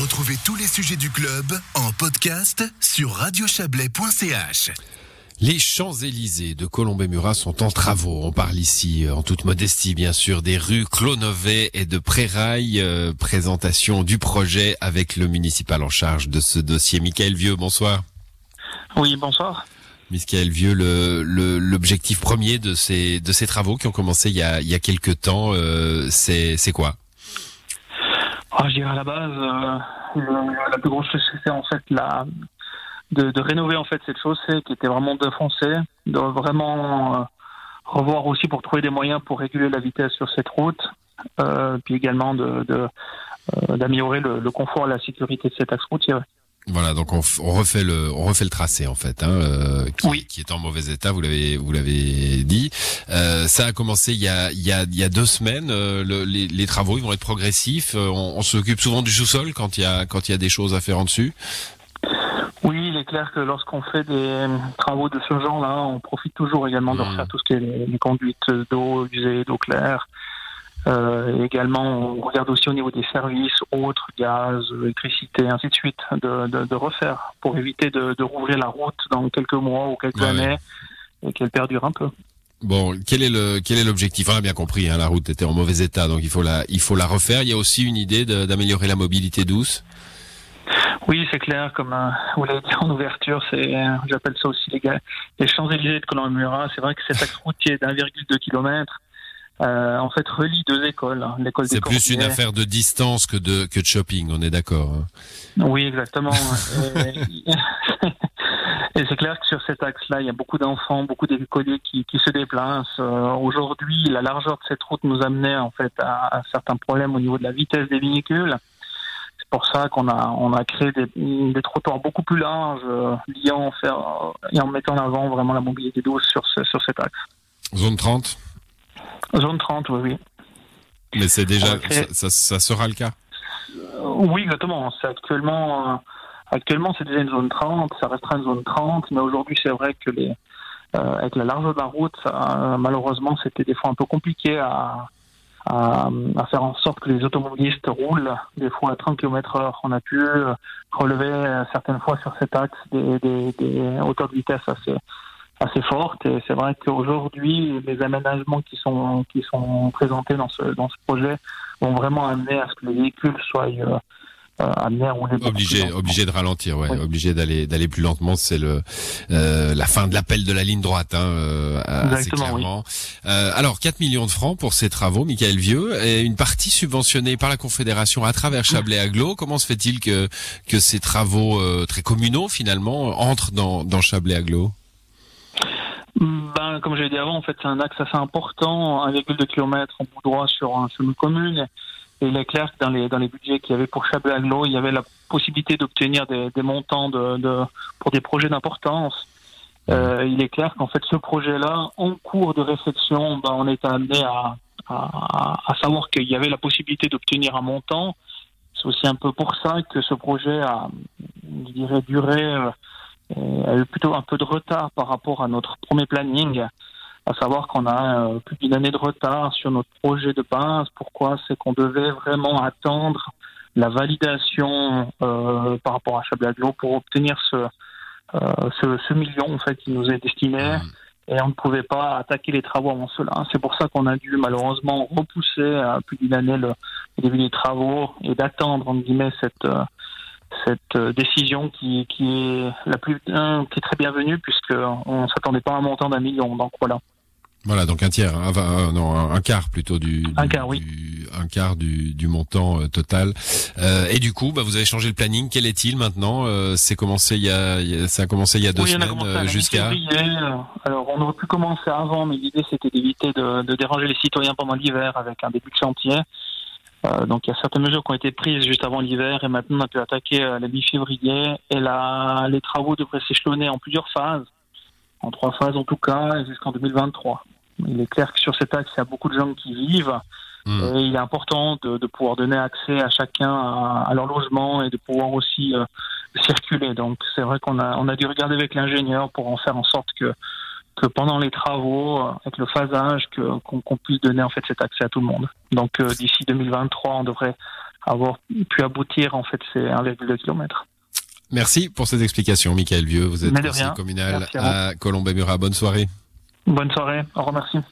Retrouvez tous les sujets du club en podcast sur radiochablais.ch. Les Champs-Élysées de Colombey-Murat sont en travaux. On parle ici, euh, en toute modestie bien sûr, des rues Clonovet et de Prérail. Euh, présentation du projet avec le municipal en charge de ce dossier. Michael Vieux, bonsoir. Oui, bonsoir. Michael Vieux, l'objectif premier de ces, de ces travaux qui ont commencé il y a, il y a quelques temps, euh, c'est quoi? Ah, Je dirais à la base, la plus grosse chose, c'est en fait la de, de, rénover en fait cette chaussée qui était vraiment défoncée, de vraiment euh, revoir aussi pour trouver des moyens pour réguler la vitesse sur cette route, euh, puis également de, euh, d'améliorer le, le, confort et la sécurité de cet axe routier. Voilà, donc on, on, refait le on refait le tracé en fait, hein, euh, qui, oui. qui, est en mauvais état. Vous l'avez vous l'avez dit. Euh, ça a commencé il y a il y a, il y a deux semaines. Euh, le, les, les, travaux ils vont être progressifs. Euh, on, on s'occupe souvent du sous-sol quand il y a quand il y a des choses à faire en dessus. Oui, il est clair que lorsqu'on fait des travaux de ce genre-là, on profite toujours également de mmh. refaire tout ce qui est les, conduites d'eau usée, d'eau claire. Euh, également, on regarde aussi au niveau des services, autres, gaz, électricité, ainsi de suite, de, de, de refaire pour éviter de, de, rouvrir la route dans quelques mois ou quelques ouais, années et qu'elle perdure un peu. Bon, quel est le quel est l'objectif? On a bien compris, hein, la route était en mauvais état, donc il faut la il faut la refaire. Il y a aussi une idée d'améliorer la mobilité douce? Oui, c'est clair, comme euh, vous l'avez dit en ouverture, c'est, euh, j'appelle ça aussi les, les Champs-Élysées de Colombura. C'est vrai que cet axe routier d'1,2 km, euh, en fait, relie deux écoles. Hein, l'école c'est plus une affaire de distance que de, que de shopping, on est d'accord. Hein. Oui, exactement. et, et c'est clair que sur cet axe-là, il y a beaucoup d'enfants, beaucoup d'écoliers qui, qui se déplacent. Euh, aujourd'hui, la largeur de cette route nous amenait en fait à, à certains problèmes au niveau de la vitesse des véhicules. C'est pour ça qu'on a, on a créé des, des trottoirs beaucoup plus larges, euh, liant faire, euh, et en mettant en avant vraiment la mobilité douce sur, ce, sur cet axe. Zone 30 Zone 30, oui, oui. Mais c'est déjà, créer... ça, ça, ça, sera le cas Oui, exactement. C'est actuellement, euh, actuellement c'est déjà une zone 30, ça restera une zone 30, mais aujourd'hui c'est vrai que les, euh, avec la largeur de la route, ça, malheureusement c'était des fois un peu compliqué à, à, à, faire en sorte que les automobilistes roulent des fois à 30 km heure. On a pu relever certaines fois sur cet axe des, des, des hauteurs de vitesse assez, assez fortes. Et c'est vrai qu'aujourd'hui, les aménagements qui sont, qui sont présentés dans ce, dans ce projet vont vraiment amener à ce que les véhicules soient euh, amenés à rouler obligé obligé de ralentir ouais oui. obligé d'aller d'aller plus lentement c'est le euh, la fin de l'appel de la ligne droite hein, euh, assez clairement oui. euh, alors 4 millions de francs pour ces travaux Michael Vieux et une partie subventionnée par la Confédération à travers Chablais Aglo comment se fait-il que que ces travaux euh, très communaux finalement entrent dans dans Chablais Aglo ben, comme j'ai dit avant, en fait, c'est un axe assez important, 1,2 km en bout droit sur un chemin commune. Et il est clair que dans les, dans les budgets qu'il y avait pour Chablais Aglo, il y avait la possibilité d'obtenir des, des, montants de, de, pour des projets d'importance. Euh, il est clair qu'en fait, ce projet-là, en cours de réflexion, ben, on est amené à, à, à savoir qu'il y avait la possibilité d'obtenir un montant. C'est aussi un peu pour ça que ce projet a, je dirais, duré euh, a eu plutôt un peu de retard par rapport à notre premier planning, à savoir qu'on a euh, plus d'une année de retard sur notre projet de base. Pourquoi? C'est qu'on devait vraiment attendre la validation euh, par rapport à Chablaglo pour obtenir ce, euh, ce, ce, million en fait qui nous est destiné. Mmh. Et on ne pouvait pas attaquer les travaux avant cela. C'est pour ça qu'on a dû malheureusement repousser à plus d'une année le, le début des travaux et d'attendre, en guillemets, cette, euh, cette euh, décision qui, qui est la plus euh, qui est très bienvenue puisque on s'attendait pas à un montant d'un million donc voilà. Voilà donc un tiers un, un, non un quart plutôt du, du un quart oui. du, un quart du, du montant euh, total. Euh, et du coup bah, vous avez changé le planning. Quel est-il maintenant euh, c'est commencé il y a, ça a commencé il y a deux oui, semaines jusqu'à alors on aurait pu commencer avant mais l'idée c'était d'éviter de, de déranger les citoyens pendant l'hiver avec un début de chantier. euh, donc il y a certaines mesures qui ont été prises juste avant l'hiver et maintenant on a pu attaquer euh, la mi-février et là les travaux devraient s'échelonner en plusieurs phases, en trois phases en tout cas, jusqu'en 2023. Il est clair que sur cet axe, il y a beaucoup de gens qui vivent mmh. et il est important de, de, pouvoir donner accès à chacun à, à, leur logement et de pouvoir aussi euh, circuler. Donc c'est vrai qu'on a, on a dû regarder avec l'ingénieur pour en faire en sorte que que pendant les travaux, euh, avec le phasage, qu'on qu puisse donner en fait cet accès à tout le monde. Donc euh, d'ici 2023, on devrait avoir pu aboutir en fait ces 1,2 km. Merci pour cette explication, Michael Vieux. Vous êtes conseiller communal à, à Colombey-Murat. Bonne soirée. Bonne soirée. Au revoir, merci.